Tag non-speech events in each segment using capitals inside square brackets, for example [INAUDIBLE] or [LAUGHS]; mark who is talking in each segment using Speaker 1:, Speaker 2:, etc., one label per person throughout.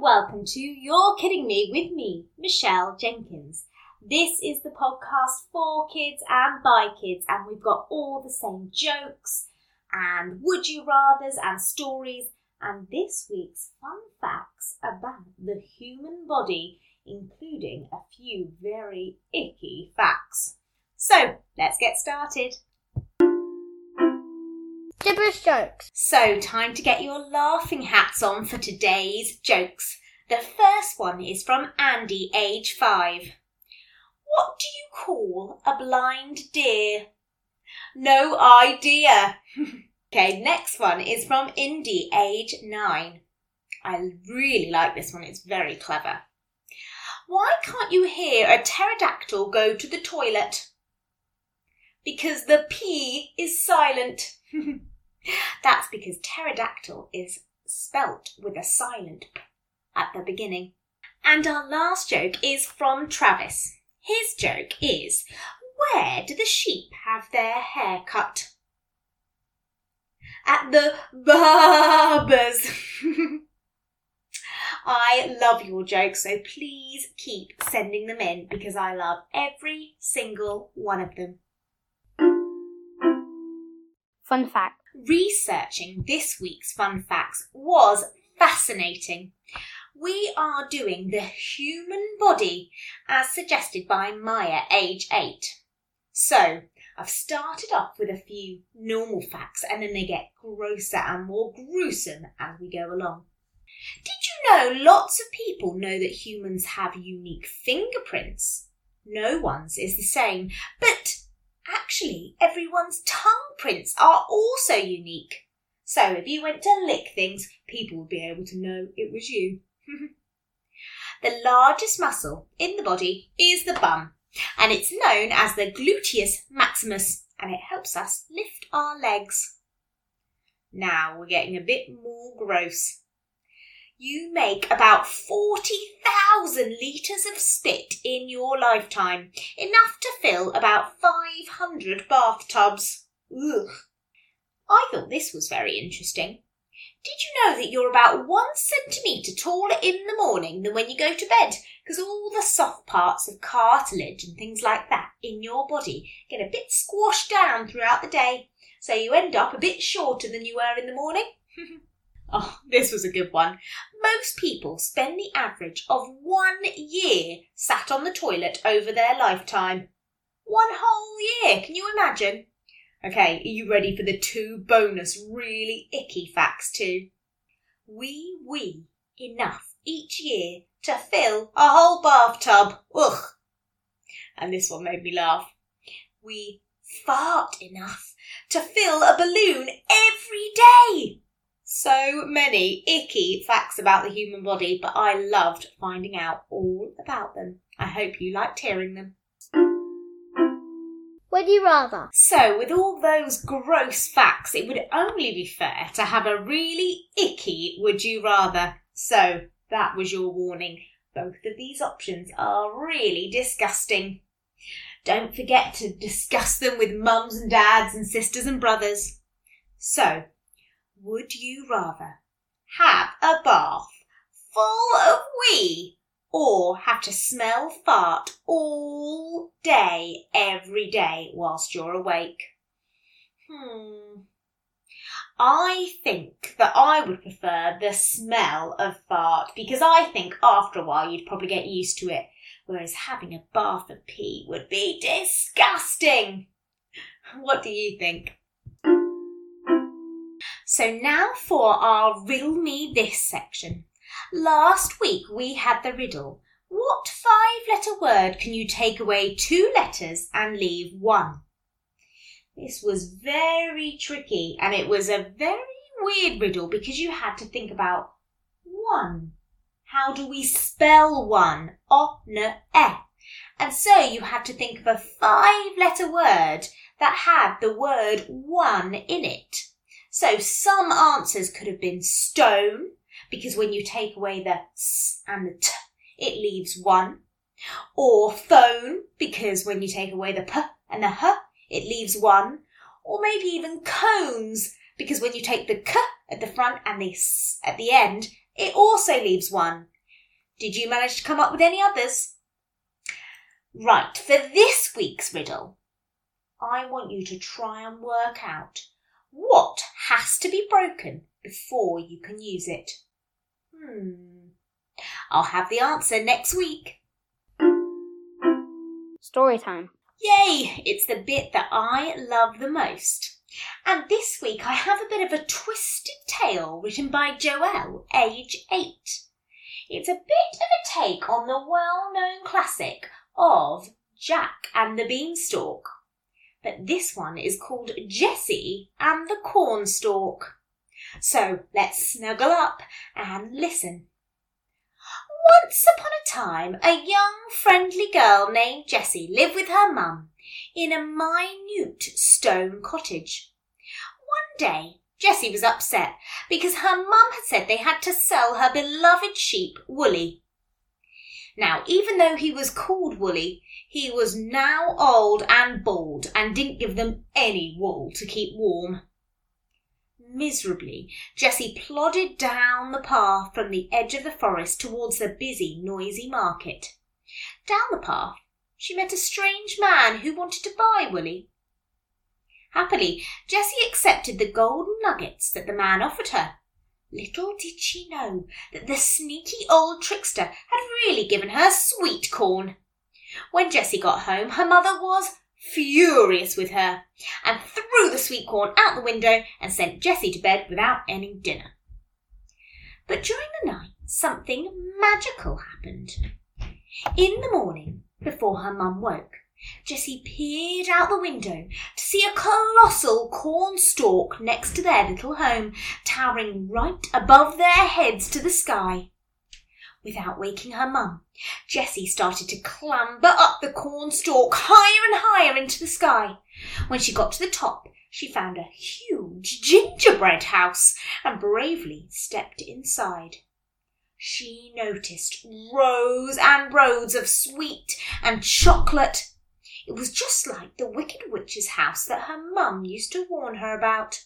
Speaker 1: welcome to You're Kidding Me with me, Michelle Jenkins. This is the podcast for kids and by kids, and we've got all the same jokes and would you rathers and stories, and this week's fun facts about the human body, including a few very icky facts. So, let's get started.
Speaker 2: Gibberish jokes.
Speaker 1: So, time to get your laughing hats on for today's jokes. The first one is from Andy, age five. What do you call a blind deer? No idea. [LAUGHS] okay, next one is from Indy, age nine. I really like this one, it's very clever. Why can't you hear a pterodactyl go to the toilet? Because the P is silent. [LAUGHS] That's because pterodactyl is spelt with a silent p at the beginning. And our last joke is from Travis. His joke is Where do the sheep have their hair cut? At the barber's. [LAUGHS] I love your jokes, so please keep sending them in because I love every single one of them.
Speaker 2: Fun fact.
Speaker 1: Researching this week's fun facts was fascinating. We are doing the human body as suggested by Maya, age 8. So, I've started off with a few normal facts and then they get grosser and more gruesome as we go along. Did you know lots of people know that humans have unique fingerprints? No one's is the same, but actually everyone's tongue prints are also unique. So if you went to lick things, people would be able to know it was you. [LAUGHS] the largest muscle in the body is the bum, and it's known as the gluteus maximus, and it helps us lift our legs. Now we're getting a bit more gross. You make about 40,000 litres of spit in your lifetime, enough to fill about 500 bathtubs. Ugh. I thought this was very interesting. Did you know that you're about one centimetre taller in the morning than when you go to bed? Because all the soft parts of cartilage and things like that in your body get a bit squashed down throughout the day. So you end up a bit shorter than you were in the morning. [LAUGHS] oh, this was a good one. Most people spend the average of one year sat on the toilet over their lifetime. One whole year, can you imagine? Okay, are you ready for the two bonus really icky facts too? We wee enough each year to fill a whole bathtub. Ugh. And this one made me laugh. We fart enough to fill a balloon every day. So many icky facts about the human body, but I loved finding out all about them. I hope you liked hearing them.
Speaker 2: Would you rather?
Speaker 1: So, with all those gross facts, it would only be fair to have a really icky would you rather. So, that was your warning. Both of these options are really disgusting. Don't forget to discuss them with mums and dads and sisters and brothers. So, would you rather have a bath full of wee or have to smell fart all day, every day, whilst you're awake? Hmm. I think that I would prefer the smell of fart because I think after a while you'd probably get used to it, whereas having a bath of pee would be disgusting. What do you think? So now for our Riddle Me This section. Last week we had the riddle. What five letter word can you take away two letters and leave one? This was very tricky and it was a very weird riddle because you had to think about one. How do we spell one? O, N, E. And so you had to think of a five letter word that had the word one in it. So some answers could have been stone, because when you take away the s and the t, it leaves one. Or phone, because when you take away the p and the h, it leaves one. Or maybe even cones, because when you take the k at the front and the s at the end, it also leaves one. Did you manage to come up with any others? Right, for this week's riddle, I want you to try and work out what has to be broken before you can use it. Hmm. I'll have the answer next week.
Speaker 2: Story time.
Speaker 1: Yay! It's the bit that I love the most. And this week I have a bit of a twisted tale written by Joelle, age eight. It's a bit of a take on the well known classic of Jack and the Beanstalk. But this one is called Jessie and the Cornstalk. So let's snuggle up and listen. Once upon a time, a young, friendly girl named Jessie lived with her mum in a minute stone cottage. One day, Jessie was upset because her mum had said they had to sell her beloved sheep, Woolly. Now, even though he was called Woolly, he was now old and bald and didn't give them any wool to keep warm. Miserably, Jessie plodded down the path from the edge of the forest towards the busy, noisy market. Down the path, she met a strange man who wanted to buy Woolly. Happily, Jessie accepted the golden nuggets that the man offered her. Little did she know that the sneaky old trickster had really given her sweet corn. When Jessie got home, her mother was furious with her and threw the sweet corn out the window and sent Jessie to bed without any dinner. But during the night, something magical happened. In the morning, before her mum woke, Jessie peered out the window to see a colossal corn stalk next to their little home, towering right above their heads to the sky. Without waking her mum, Jessie started to clamber up the corn stalk higher and higher into the sky. When she got to the top, she found a huge gingerbread house and bravely stepped inside. She noticed rows and rows of sweet and chocolate. It was just like the Wicked Witch's house that her mum used to warn her about.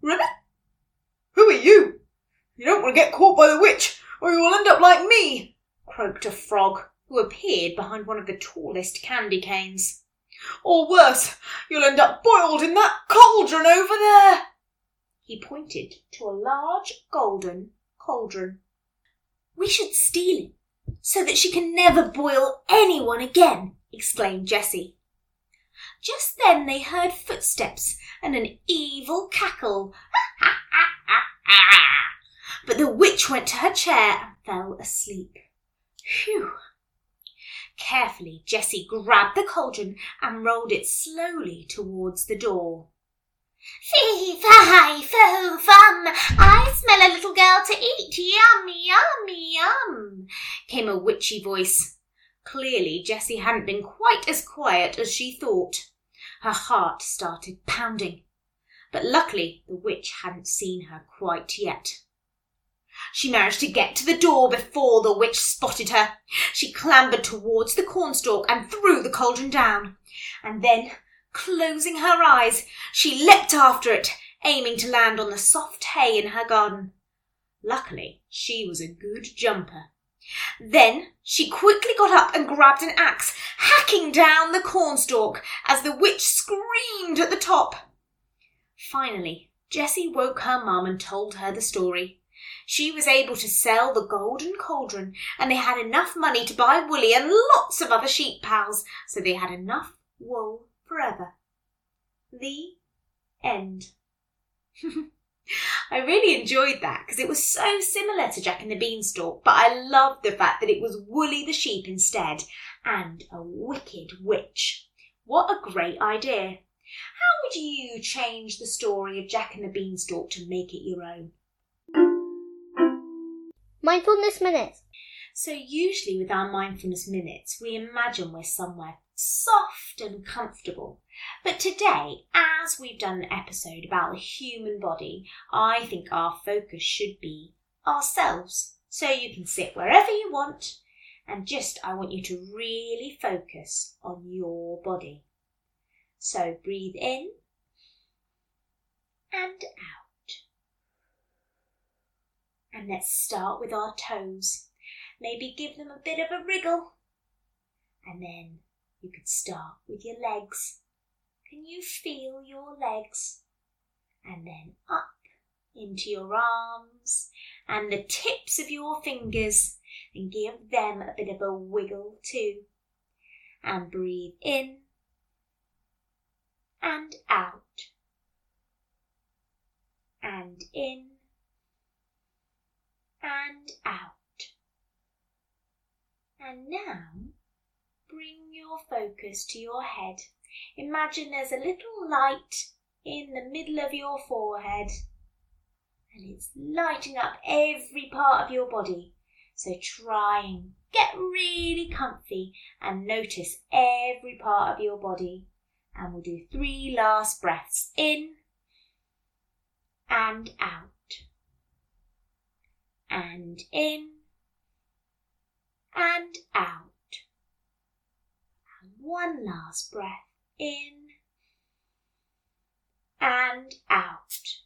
Speaker 3: Ribbit? Who are you? You don't want to get caught by the witch, or you will end up like me, croaked a frog who appeared behind one of the tallest candy canes. Or worse, you'll end up boiled in that cauldron over there.
Speaker 1: He pointed to a large golden cauldron. We should steal it so that she can never boil anyone again, exclaimed Jessie. Just then they heard footsteps and an evil cackle. [LAUGHS] but the witch went to her chair and fell asleep. Phew! Carefully, Jessie grabbed the cauldron and rolled it slowly towards the door. Fee, fi, fo, fum, I smell a little girl to eat. Yum, yum, yum, came a witchy voice. Clearly, Jessie hadn't been quite as quiet as she thought. Her heart started pounding. But luckily, the witch hadn't seen her quite yet. She managed to get to the door before the witch spotted her. She clambered towards the cornstalk and threw the cauldron down. And then, closing her eyes, she leapt after it, aiming to land on the soft hay in her garden. Luckily, she was a good jumper. Then she quickly got up and grabbed an axe, hacking down the cornstalk as the witch screamed at the top. Finally, Jessie woke her mum and told her the story. She was able to sell the golden cauldron, and they had enough money to buy Woolly and lots of other sheep pals, so they had enough wool forever. The end. [LAUGHS] I really enjoyed that because it was so similar to Jack and the Beanstalk, but I loved the fact that it was Woolly the sheep instead and a wicked witch. What a great idea! How would you change the story of Jack and the Beanstalk to make it your own?
Speaker 2: Mindfulness Minutes.
Speaker 1: So, usually with our mindfulness minutes, we imagine we're somewhere soft and comfortable. But today, as we've done an episode about the human body, I think our focus should be ourselves. So you can sit wherever you want, and just I want you to really focus on your body. So breathe in and out. And let's start with our toes. maybe give them a bit of a wriggle. And then you could start with your legs. Can you feel your legs? And then up into your arms and the tips of your fingers and give them a bit of a wiggle too. And breathe in and out. And in and out. And now your focus to your head. Imagine there's a little light in the middle of your forehead and it's lighting up every part of your body. So try and get really comfy and notice every part of your body. And we'll do three last breaths in and out. And in and out. One last breath in and out.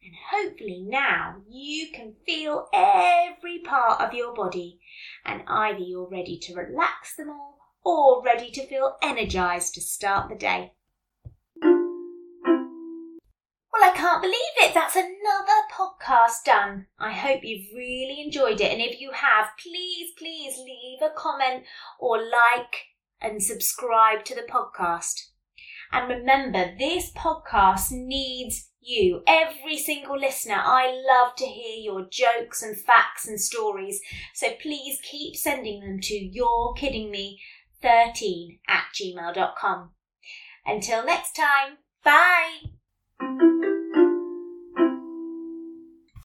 Speaker 1: And hopefully now you can feel every part of your body and either you're ready to relax them all or ready to feel energized to start the day. I can't believe it. That's another podcast done. I hope you've really enjoyed it. And if you have, please, please leave a comment or like and subscribe to the podcast. And remember, this podcast needs you, every single listener. I love to hear your jokes and facts and stories. So please keep sending them to you're kidding me 13 at gmail.com. Until next time, bye!